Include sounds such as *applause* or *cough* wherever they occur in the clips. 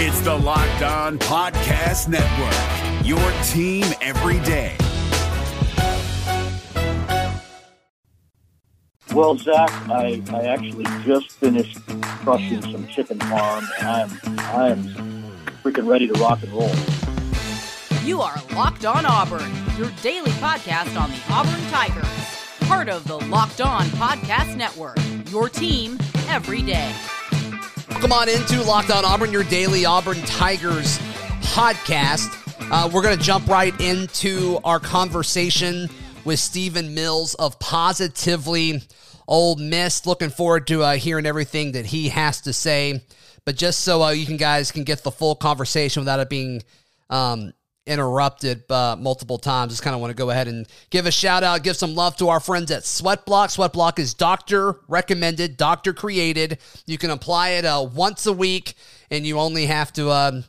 It's the Locked On Podcast Network, your team every day. Well, Zac, I, I actually just finished crushing some chicken farm, and I'm I am freaking ready to rock and roll. You are Locked On Auburn, your daily podcast on the Auburn Tigers, part of the Locked On Podcast Network. Your team every day. Welcome on into Locked On Auburn, your daily Auburn Tigers podcast. Uh, we're going to jump right into our conversation with Steven Willis of Positively Ole Miss. Looking forward to uh, hearing everything that he has to say. But just so uh, you can guys can get the full conversation without it being um, interrupted uh, multiple times. Just kind of want to go ahead and give a shout out, give some love to our friends at Sweatblock. Sweatblock is doctor recommended, doctor created. You can apply it uh, once a week, and you only have to. Um,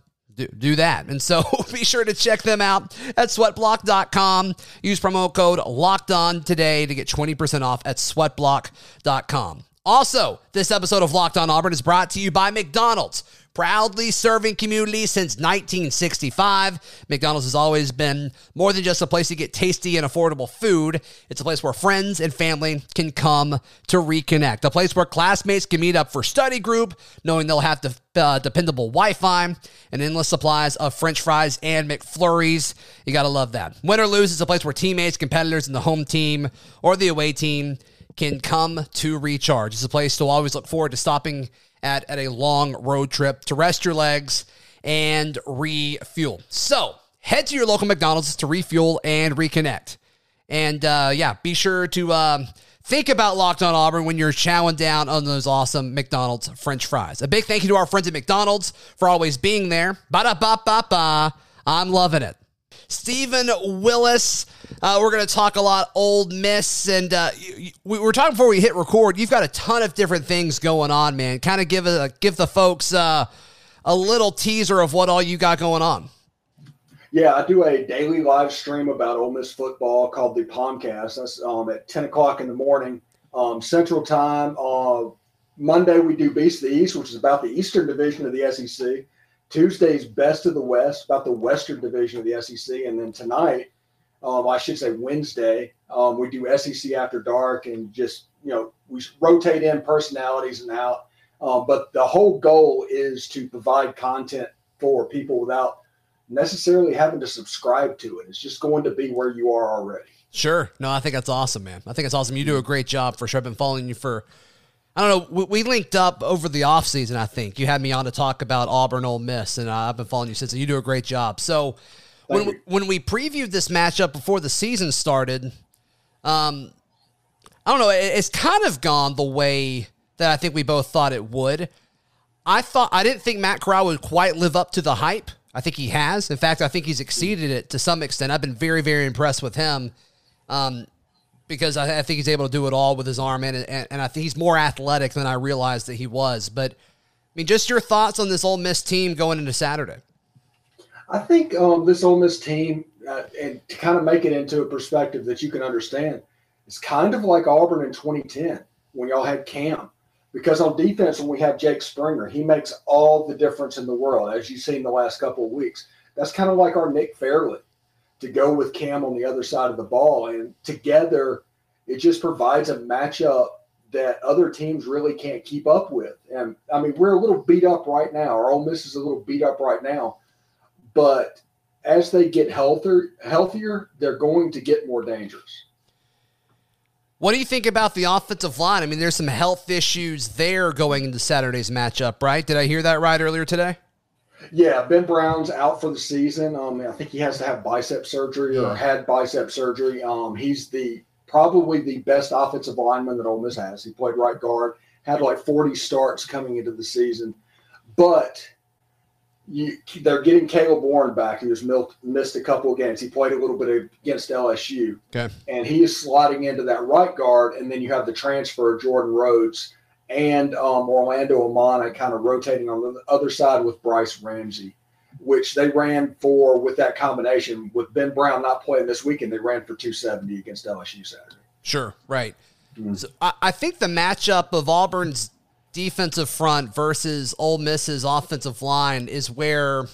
do, that. And so *laughs* be sure to check them out at sweatblock.com. Use promo code locked on today to get 20% off at sweatblock.com. Also, this episode of Locked On Auburn is brought to you by McDonald's. Proudly serving communities since 1965, McDonald's has always been more than just a place to get tasty and affordable food. It's a place where friends and family can come to reconnect. A place where classmates can meet up for study group, knowing they'll have de- uh, dependable Wi Fi and endless supplies of French fries and McFlurries. You gotta love that. Win or lose, it's a place where teammates, competitors, and the home team or the away team can come to recharge. It's a place to always look forward to stopping at, at a long road trip to rest your legs and refuel. So head to your local McDonald's to refuel and reconnect. And uh, yeah, be sure to um, think about Locked On Auburn when you're chowing down on those awesome McDonald's French fries. A big thank you to our friends at McDonald's for always being there. Ba da ba ba ba. I'm loving it. Steven Willis. Uh, we're going to talk a lot Ole Miss, and uh, we were talking before we hit record. You've got a ton of different things going on, man. Kind of give a, give the folks uh, a little teaser of what all you got going on. Yeah, I do a daily live stream about Ole Miss football called the Palmcast. That's um, at 10 o'clock in the morning, um, Central Time. Uh, Monday, we do Beast of the East, which is about the Eastern Division of the SEC. Tuesday's Best of the West, about the Western Division of the SEC. And then tonight, um, I should say Wednesday, um, we do SEC After Dark and just, you know, we rotate in personalities and out. Um, but the whole goal is to provide content for people without necessarily having to subscribe to it. It's just going to be where you are already. Sure. No, I think that's awesome, man. I think it's awesome. You do a great job for sure. I've been following you for I don't know. We, linked up over the offseason, I think. You had me on to talk about Auburn Ole Miss, and I've been following you since. And you do a great job. So when we, when we previewed this matchup before the season started, um, I don't know. It, it's kind of gone the way that I think we both thought it would. I thought I didn't think Matt Corral would quite live up to the hype. I think he has. In fact, I think he's exceeded it to some extent. I've been very, very impressed with him. Um, because I, I, think he's able to do it all with his arm, and, and, and I think he's more athletic than I realized that he was. But I mean, just your thoughts on this Ole Miss team going into Saturday. I think um, this Ole Miss team, uh, and to kind of make it into a perspective that you can understand, it's kind of like Auburn in 2010 when y'all had Cam. Because on defense, when we have Jake Springer, he makes all the difference in the world, as you've seen the last couple of weeks. That's kind of like our Nick Fairley to go with Cam on the other side of the ball. And together, it just provides a matchup that other teams really can't keep up with. And I mean, we're a little beat up right now. Our Ole Miss is a little beat up right now. But as they get healthier, healthier, they're going to get more dangerous. What do you think about the offensive line? I mean, there's some health issues there going into Saturday's matchup, right? Did I hear that right earlier today? Yeah, Ben Brown's out for the season. Um, I think he has to have bicep surgery or had bicep surgery. Um, he's the probably the best offensive lineman that Ole Miss has. He played right guard, had like 40 starts coming into the season, but you, they're getting Caleb Warren back, who has missed a couple of games. He played a little bit against LSU, okay. and he is sliding into that right guard. And then you have the transfer Jordan Rhodes and um, Orlando Umana kind of rotating on the other side with Bryce Ramsey, which they ran for with that combination. With Ben Brown not playing this weekend, they ran for 270 against LSU Saturday. Sure, right. Mm-hmm. So I, I think the matchup of Auburn's defensive front versus Ole Miss's offensive line is where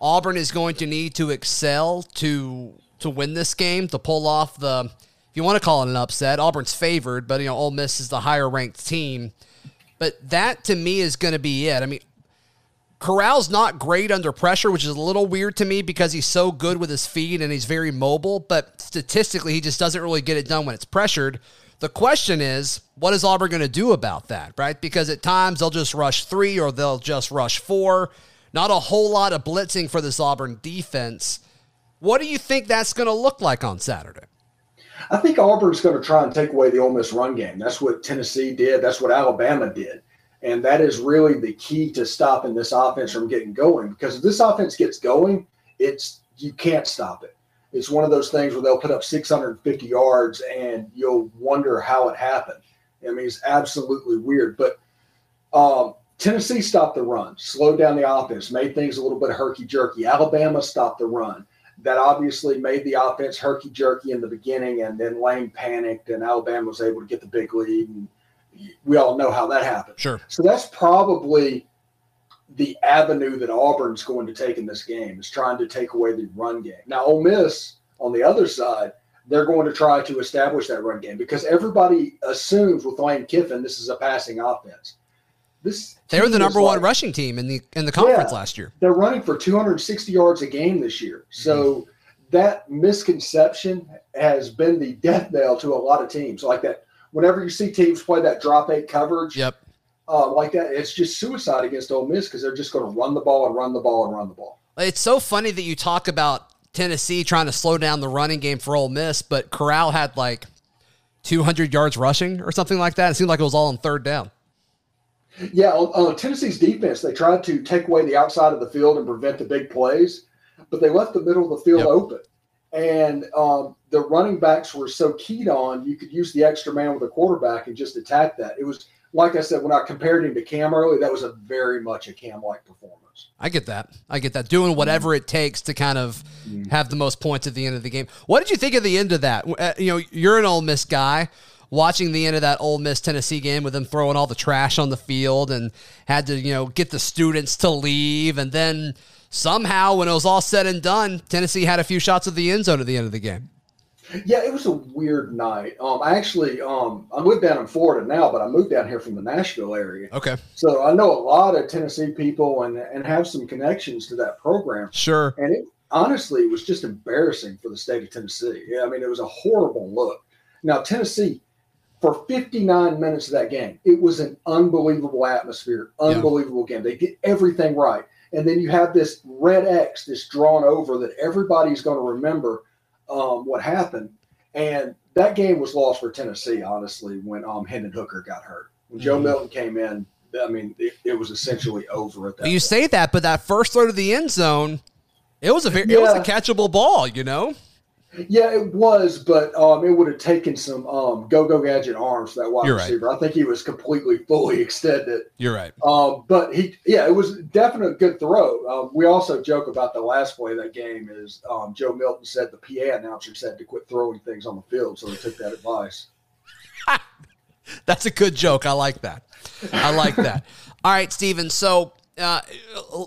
Auburn is going to need to excel to to win this game to pull off the if you want to call it an upset. Auburn's favored, but you know Ole Miss is the higher ranked team. But that to me is going to be it. I mean, Corral's not great under pressure, which is a little weird to me because he's so good with his feet and he's very mobile, but statistically, he just doesn't really get it done when it's pressured. The question is, what is Auburn going to do about that, right? Because at times they'll just rush three or they'll just rush four. Not a whole lot of blitzing for this Auburn defense. What do you think that's going to look like on Saturday? I think Auburn's going to try and take away the Ole Miss run game. That's what Tennessee did. That's what Alabama did. And that is really the key to stopping this offense from getting going. Because if this offense gets going, it's you can't stop it. It's one of those things where they'll put up 650 yards and you'll wonder how it happened. I mean, it's absolutely weird. But um, Tennessee stopped the run, slowed down the offense, made things a little bit herky jerky. Alabama stopped the run. That obviously made the offense herky jerky in the beginning, and then Lane panicked, and Alabama was able to get the big lead. And we all know how that happened. Sure. So that's probably the avenue that Auburn's going to take in this game is trying to take away the run game. Now, Ole Miss on the other side, they're going to try to establish that run game because everybody assumes with Lane Kiffin this is a passing offense. This they were the number like, one rushing team in the in the conference yeah, last year. They're running for 260 yards a game this year. So mm-hmm. that misconception has been the death knell to a lot of teams. Like that whenever you see teams play that drop eight coverage, yep, uh, like that, it's just suicide against Ole Miss because they're just going to run the ball and run the ball and run the ball. It's so funny that you talk about Tennessee trying to slow down the running game for Ole Miss, but Corral had like 200 yards rushing or something like that. It seemed like it was all on third down. Yeah, on, Tennessee's defense, they tried to take away the outside of the field and prevent the big plays, but they left the middle of the field yep. open. And um, the running backs were so keyed on, you could use the extra man with a quarterback and just attack that. It was like I said when I compared him to Cam early, that was a very much a Cam like performance. I get that. I get that. Doing whatever it takes to kind of have the most points at the end of the game. What did you think of the end of that? Uh, you know, you're an Ole Miss guy. Watching the end of that Ole Miss Tennessee game with them throwing all the trash on the field and had to, you know, get the students to leave and then somehow when it was all said and done, Tennessee had a few shots of the end zone at the end of the game. Yeah, it was a weird night. Um, I actually, um, I live down in Florida now, but I moved down here from the Nashville area. Okay. So I know a lot of Tennessee people and and have some connections to that program. Sure. And it honestly it was just embarrassing for the state of Tennessee. Yeah, I mean it was a horrible look. Now Tennessee, for 59 minutes of that game, it was an unbelievable atmosphere, unbelievable yeah. game. They did everything right. And then you have this red X, this drawn over that everybody's going to remember um, what happened. And that game was lost for Tennessee, honestly, when um, Hendon Hooker got hurt. When Joe mm-hmm. Milton came in, I mean, it, it was essentially over at that. You point. say that, but that first throw to the end zone, it was a very, yeah. it was a catchable ball, you know. Yeah, it was, but um, it would have taken some um, go-go gadget arms for that wide You're receiver. Right. I think he was completely fully *laughs* extended. You're right. Um, but he, yeah, it was definitely a good throw. Um, we also joke about the last play of that game is um, Joe Milton said the PA announcer said to quit throwing things on the field, so he took that advice. *laughs* That's a good joke. I like that. I like that. *laughs* All right, Steven. So uh,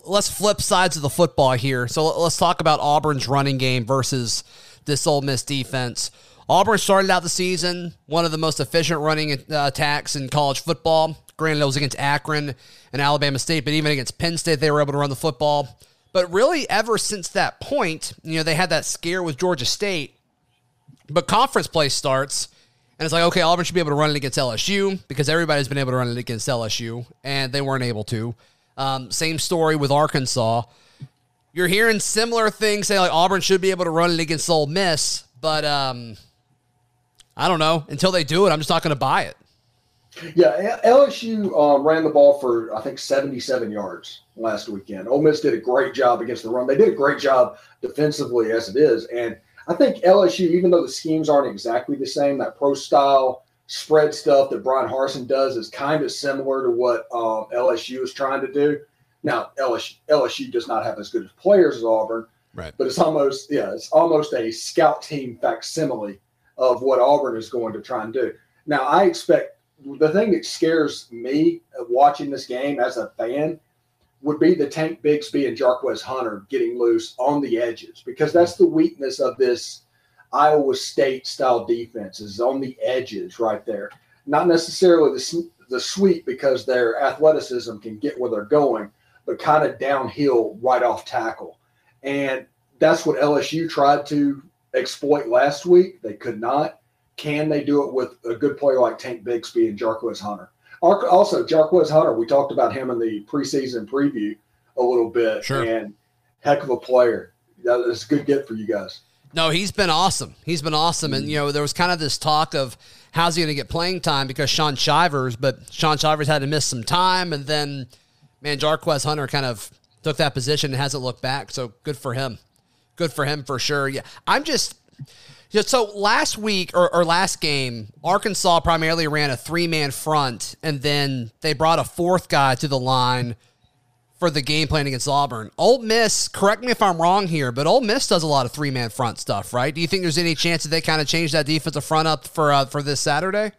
let's flip sides of the football here. So let's talk about Auburn's running game versus this Ole Miss defense. Auburn started out the season one of the most efficient running uh, attacks in college football. Granted, it was against Akron and Alabama State, but even against Penn State, they were able to run the football. But really, ever since that point, you know, they had that scare with Georgia State. But conference play starts, and it's like, okay, Auburn should be able to run it against LSU because everybody's been able to run it against LSU, and they weren't able to. Um, same story with Arkansas. You're hearing similar things say like Auburn should be able to run it against Ole Miss, but um, I don't know. Until they do it, I'm just not going to buy it. Yeah, LSU um, ran the ball for I think 77 yards last weekend. Ole Miss did a great job against the run. They did a great job defensively as it is, and I think LSU, even though the schemes aren't exactly the same, that pro style spread stuff that Bryan Harsin does is kind of similar to what um, LSU is trying to do. Now LSU, LSU does not have as good as players as Auburn, right? But it's almost yeah, it's almost a scout team facsimile of what Auburn is going to try and do. Now I expect the thing that scares me watching this game as a fan would be the Tank Bigsby and Jarquez Hunter getting loose on the edges because that's the weakness of this Iowa State style defense is on the edges right there. Not necessarily the the sweep because their athleticism can get where they're going, but kind of downhill right off tackle. And that's what LSU tried to exploit last week. They could not. Can they do it with a good player like Tank Bigsby and Jarquez Hunter? Also, Jarquez Hunter, we talked about him in the preseason preview a little bit. Sure. And heck of a player. That's a good get for you guys. No, he's been awesome. He's been awesome. And, you know, there was kind of this talk of how's he going to get playing time because Shaun Shivers, but Shaun Shivers had to miss some time. And then, man, Jarquez Hunter kind of took that position and hasn't looked back. So good for him. Good for him for sure. Yeah. I'm just, so last week or, or last game, Arkansas primarily ran a three man front, and then they brought a fourth guy to the line for the game plan against Auburn. Ole Miss, correct me if I'm wrong here, but Ole Miss does a lot of three man front stuff, right? Do you think there's any chance that they kind of change that defensive front up for uh, for this Saturday?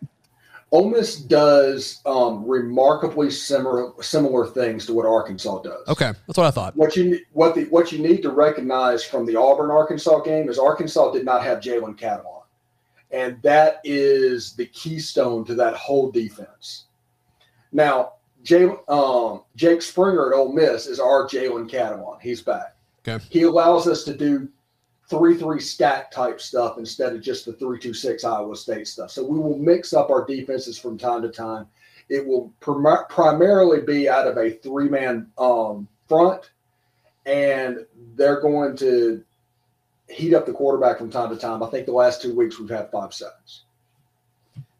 Ole Miss does um, remarkably similar similar things to what Arkansas does. Okay, that's what I thought. What you what the what you need to recognize from the Auburn Arkansas game is Arkansas did not have Jalen Catalon, and that is the keystone to that whole defense. Now, Jay, um, Jake Springer at Ole Miss is our Jalen Catalon. He's back. Okay. He allows us to do three three stack type stuff instead of just the three two six Iowa State stuff. So we will mix up our defenses from time to time. It will prim- primarily be out of a three man um, front, and they're going to heat up the quarterback from time to time. I think the last two weeks we've had five seconds.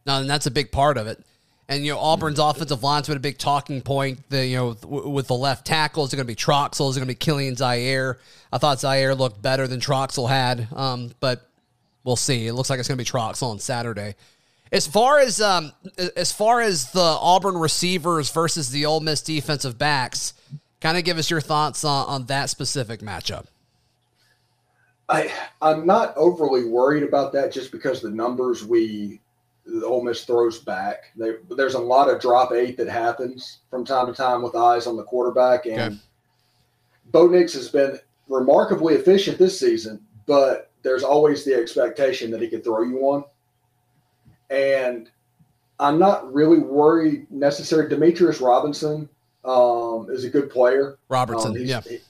No, and that's a big part of it. And you know Auburn's offensive line's been a big talking point. The you know with the left tackles, it going to be Troxell? Is it going to be Kilian Zierer? I thought Zierer looked better than Troxell had, um, but we'll see. It looks like it's going to be Troxell on Saturday. As far as um, as far as the Auburn receivers versus the Ole Miss defensive backs, kind of give us your thoughts on, on that specific matchup. I I'm not overly worried about that just because the numbers we the Ole Miss throws back. They, there's a lot of drop eight that happens from time to time with eyes on the quarterback. And Okay. Bo Nix has been remarkably efficient this season, but there's always the expectation that he could throw you one. And I'm not really worried necessarily. Demetris Robertson um, is a good player. Robertson, Um, yeah, he-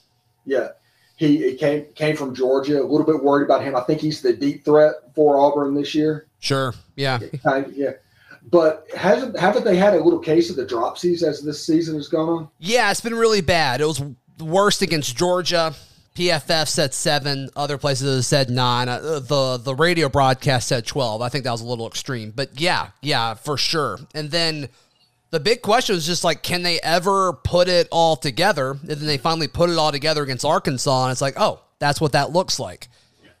yeah. He, he came came from Georgia. A little bit worried about him. I think he's the deep threat for Auburn this year. sure, yeah. Yeah. But hasn't haven't they had a little case of the dropsies as this season has gone on? Yeah, it's been really bad. It was worst against Georgia. PFF said seven. Other places have said nine. Uh, the the radio broadcast said twelve. I think that was a little extreme, but yeah, yeah, for sure. And then the big question was just like, can they ever put it all together? And then they finally put it all together against Arkansas, and it's like, oh, that's what that looks like.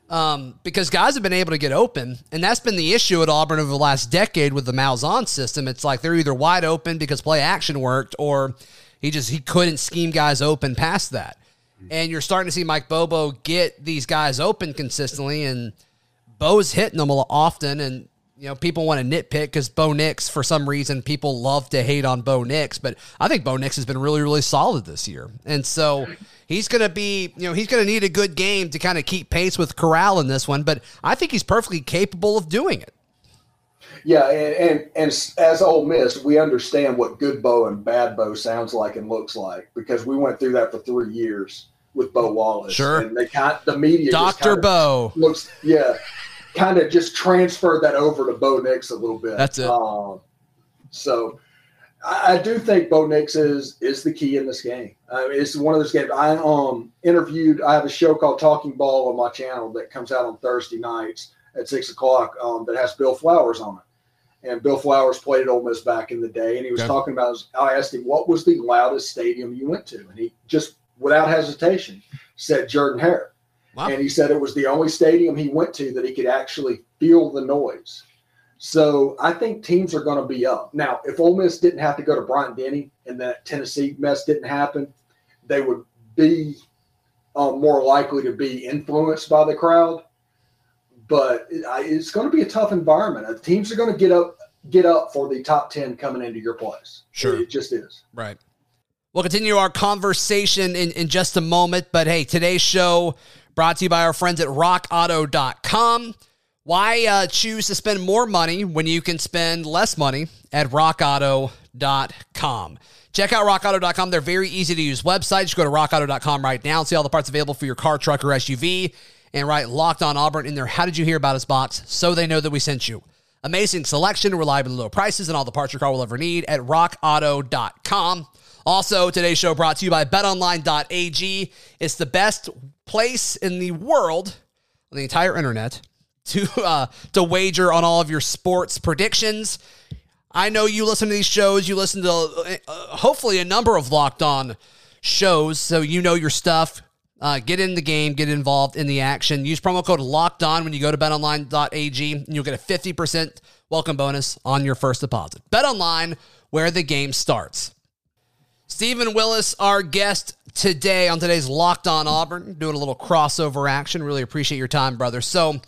Um, because guys have been able to get open, and that's been the issue at Auburn over the last decade with the Malzahn system. It's like they're either wide open because play action worked, or he just he couldn't scheme guys open past that. And you're starting to see Mike Bobo get these guys open consistently, and Bo's hitting them a lot often. And you know, people want to nitpick because Bo Nix, for some reason, people love to hate on Bo Nix, but I think Bo Nix has been really, really solid this year. And so he's going to be, you know, he's going to need a good game to kind of keep pace with Corral in this one, but I think he's perfectly capable of doing it. Yeah, and, and and as Ole Miss, we understand what good Bo and bad Bo sounds like and looks like because we went through that for three years with Bo Wallace. Sure. and they kind the media Dr. Bo. looks yeah, kind of just transferred that over to Bo Nix a little bit. That's it. Um, so I, I do think Bo Nix is is the key in this game. I mean, it's one of those games. I um interviewed. I have a show called Talking Ball on my channel that comes out on Thursday nights at six o'clock. Um, that has Bill Flowers on it. And Bill Flowers played at Ole Miss back in the day, and he was Okay. talking about. I asked him what was the loudest stadium you went to, and he just without hesitation said Jordan Hare. Wow. And he said it was the only stadium he went to that he could actually feel the noise. So I think teams are going to be up. Now, if Ole Miss didn't have to go to Bryant Denny and that Tennessee mess didn't happen, they would be um, more likely to be influenced by the crowd. But it, I, it's going to be a tough environment. Uh, Teams are going to get up get up for the top 10 coming into your place. Sure. It just is. Right. We'll continue our conversation in, in just a moment. But hey, today's show brought to you by our friends at rockauto.com. Why uh, choose to spend more money when you can spend less money at rockauto.com? Check out rockauto.com. They're very easy to use website. Just go to rockauto.com right now and see all the parts available for your car, truck, or SUV. And write locked on Auburn in there. How did you hear about us box so they know that we sent you? Amazing selection, reliable low prices, and all the parts your car will ever need at rockauto.com. Also, today's show brought to you by betonline.ag. It's the best place in the world, on the entire internet, to uh, to wager on all of your sports predictions. I know you listen to these shows. You listen to uh, hopefully a number of locked on shows, so you know your stuff. Uh, get in the game, get involved in the action. Use promo code locked on when you go to betonline.ag, and you'll get a 50% welcome bonus on your first deposit. Bet online, where the game starts. Steven Willis, our guest today on today's Locked On Auburn, doing a little crossover action. Really appreciate your time, brother. So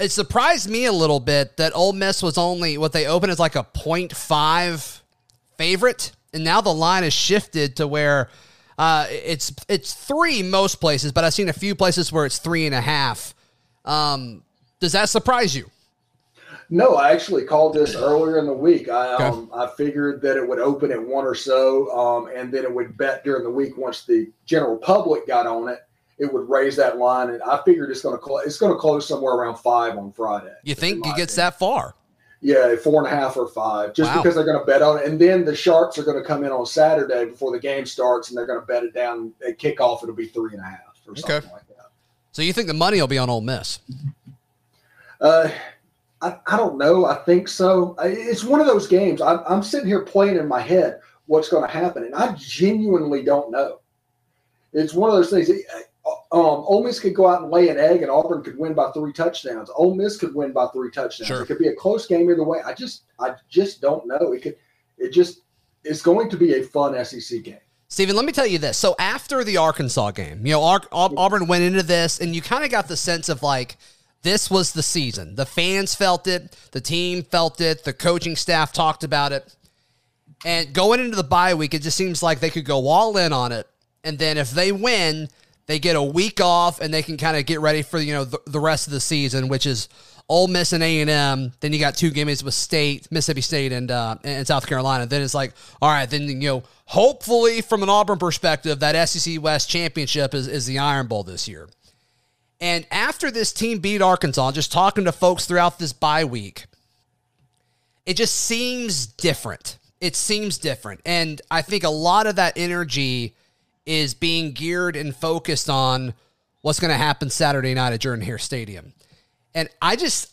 it surprised me a little bit that Ole Miss was only what they opened as like a 0.5 favorite, and now the line has shifted to where uh, it's it's three most places, but I've seen a few places where it's three and a half. Um, does that surprise you? No, I actually called this earlier in the week. I um, I figured that it would open at one or so, um, and then it would bet during the week once the general public got on it. It would raise that line, and I figured it's going to close. It's going to close somewhere around five on Friday. You think it gets opinion. that far? Yeah, four and a half or five, just wow. because they're going to bet on it. And then the sharps are going to come in on Saturday before the game starts, and they're going to bet it down at kickoff. It'll be three and a half or something okay. like that. So you think the money will be on Ole Miss? Uh, I, I don't know. I think so. It's one of those games. I'm, I'm sitting here playing in my head what's going to happen, and I genuinely don't know. It's one of those things. Uh, um, Ole Miss could go out and lay an egg, and Auburn could win by three touchdowns. Ole Miss could win by three touchdowns. Sure. It could be a close game either way. I just, I just don't know. It could, it just, it's going to be a fun SEC game. Steven, let me tell you this. So after the Arkansas game, you know, Auburn went into this, and you kind of got the sense of like this was the season. The fans felt it, the team felt it, the coaching staff talked about it. And going into the bye week, it just seems like they could go all in on it. And then if they win, they get a week off and they can kind of get ready for you know the, the, rest of the season, which is Ole Miss and A and M. Then you got two games with State, Mississippi State, and uh, and South Carolina. Then it's like, all right, then you know, hopefully from an Auburn perspective, that SEC West championship is is the Iron Bowl this year. And after this team beat Arkansas, just talking to folks throughout this bye week, it just seems different. It seems different. And I think a lot of that energy is being geared and focused on what's going to happen Saturday night at Jordan Hare Stadium. And I just,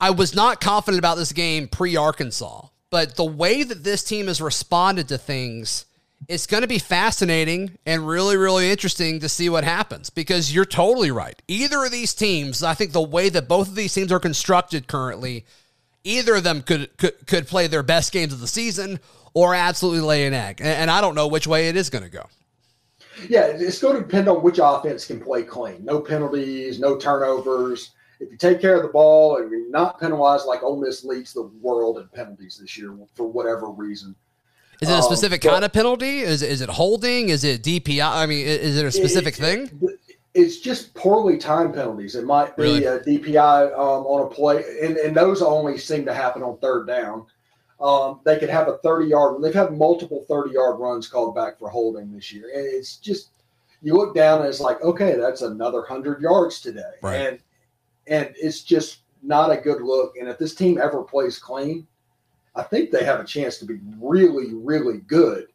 I was not confident about this game pre Arkansas, but the way that this team has responded to things it's going to be fascinating and really, really interesting to see what happens because you're totally right. Either of these teams, I think the way that both of these teams are constructed currently, either of them could could, could play their best games of the season or absolutely lay an egg. And, and I don't know which way it is going to go. Yeah, it's going to depend on which offense can play clean. No penalties, no turnovers. If you take care of the ball and you're not penalized like Ole Miss leads the world in penalties this year for whatever reason, is it a um, specific um, kind of penalty? Is is it holding? Is it DPI? I mean, is it a specific it, thing? It's just poorly timed penalties. It might be really? a DPI um, on a play, and, and those only seem to happen on third down. Um, they could have a 30 yard, they've had multiple 30 yard runs called back for holding this year. And it's just, you look down and it's like, okay, that's another 100 yards today. Right. And, and it's just not a good look. And if this team ever plays clean, I think they have a chance to be really, really good.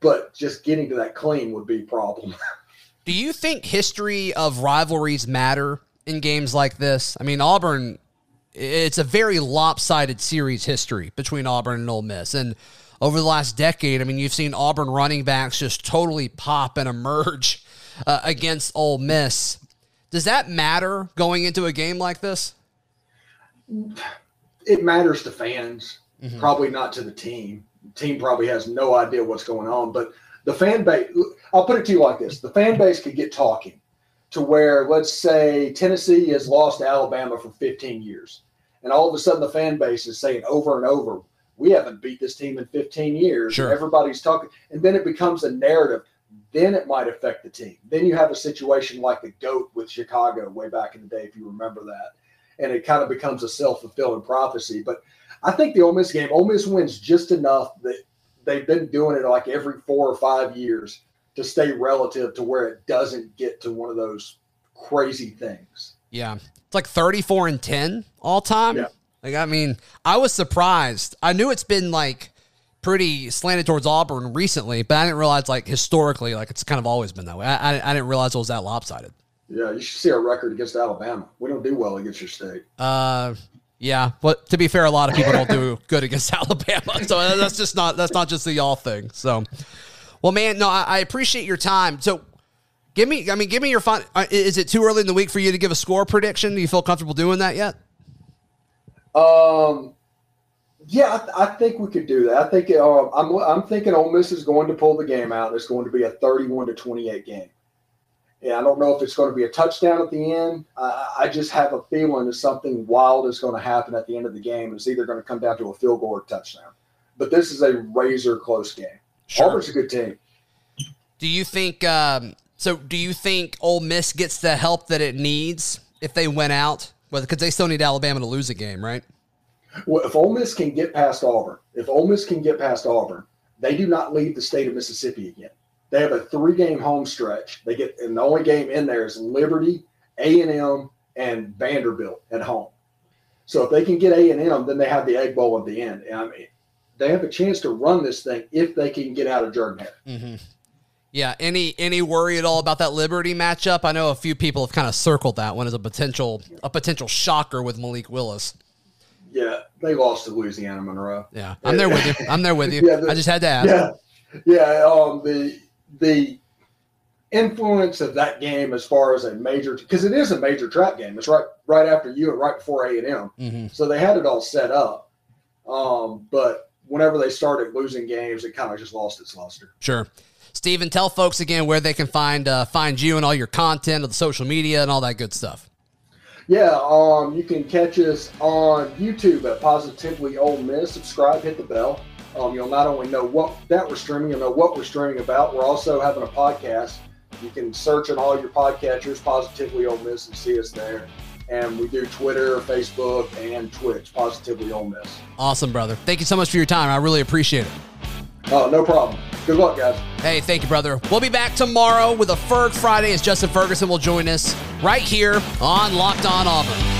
But just getting to that clean would be a problem. *laughs* Do you think history of rivalries matter in games like this? I mean, Auburn, it's a very lopsided series history between Auburn and Ole Miss. And over the last decade, I mean, you've seen Auburn running backs just totally pop and emerge *laughs* uh, against Ole Miss. Does that matter going into a game like this? It matters to fans mm-hmm. probably not to the team. The team probably has no idea what's going on, but the fan base, I'll put it to you like this the fan base could get talking to where, let's say, Tennessee has lost to Alabama for 15 years. and all of a sudden the fan base is saying over and over, we haven't beat this team in 15 years. Sure. Everybody's talking, and then it becomes a narrative. Then it might affect the team. Then you have a situation like the GOAT with Chicago way back in the day, if you remember that. And it kind of becomes a self fulfilling prophecy. But I think the Ole Miss game, Ole Miss wins just enough that they've been doing it like every four or five years to stay relative to where it doesn't get to one of those crazy things. Yeah. It's like 34 and 10 all time. Yeah. Like, I mean, I was surprised. I knew it's been like pretty slanted towards Auburn recently, but I didn't realize like historically, like it's kind of always been that way. I, I, I didn't realize it was that lopsided. Yeah, you should see our record against Alabama. We don't do well against your state. Uh, yeah, but to be fair, a lot of people don't do good against *laughs* Alabama, so that's just not that's not just the y'all thing. So, well, man, no, I, I appreciate your time. So, give me, I mean, give me your fun. Uh, is it too early in the week for you to give a score prediction? Do you feel comfortable doing that yet? Um, yeah, I, th- I think we could do that. I think uh, I'm I'm thinking Ole Miss is going to pull the game out. It's going to be a 31 to 28 game. Yeah, I don't know if it's going to be a touchdown at the end. I, I just have a feeling that something wild is going to happen at the end of the game. It's either going to come down to a field goal or a touchdown. But this is a razor close game. Sure. Auburn's a good team. Do you think? Um, so, do you think Ole Miss gets the help that it needs if they went out? Well, because they still need Alabama to lose a game, right? Well, if Ole Miss can get past Auburn, if Ole Miss can get past Auburn, they do not leave the state of Mississippi again. They have a three-game home stretch. They get, and the only game in there is Liberty, A and M, and Vanderbilt at home. So if they can get A and M, then they have the Egg Bowl at the end. And I mean, they have a chance to run this thing if they can get out of Jordan Mm-hmm. Yeah. Any any worry at all about that Liberty matchup? I know a few people have kind of circled that one as a potential a potential shocker with Malik Willis. Yeah, they lost to Louisiana Monroe. Yeah, I'm there with you. I'm there with you. *laughs* Yeah, the- I just had to ask. Yeah, yeah. Um, the the influence of that game as far as a major because it is a major trap game. It's right right after you and right before A and M, hmm so they had it all set up. Um, but whenever they started losing games, it kind of just lost its luster. Sure. Steven, tell folks again where they can find uh, find you and all your content of the social media and all that good stuff. Yeah, um, you can catch us on YouTube at Positively Ole Miss. Subscribe, hit the bell. Um, you'll not only know what that we're streaming, you'll know what we're streaming about. We're also having a podcast. You can search on all your podcatchers, Positively Ole Miss, and see us there. And we do Twitter, Facebook, and Twitch, Positively Ole Miss. Awesome, brother. Thank you so much for your time. I really appreciate it. Oh, no problem. Good luck, guys. Hey, thank you, brother. We'll be back tomorrow with a Ferg Friday as Justin Ferguson will join us right here on Locked On Auburn.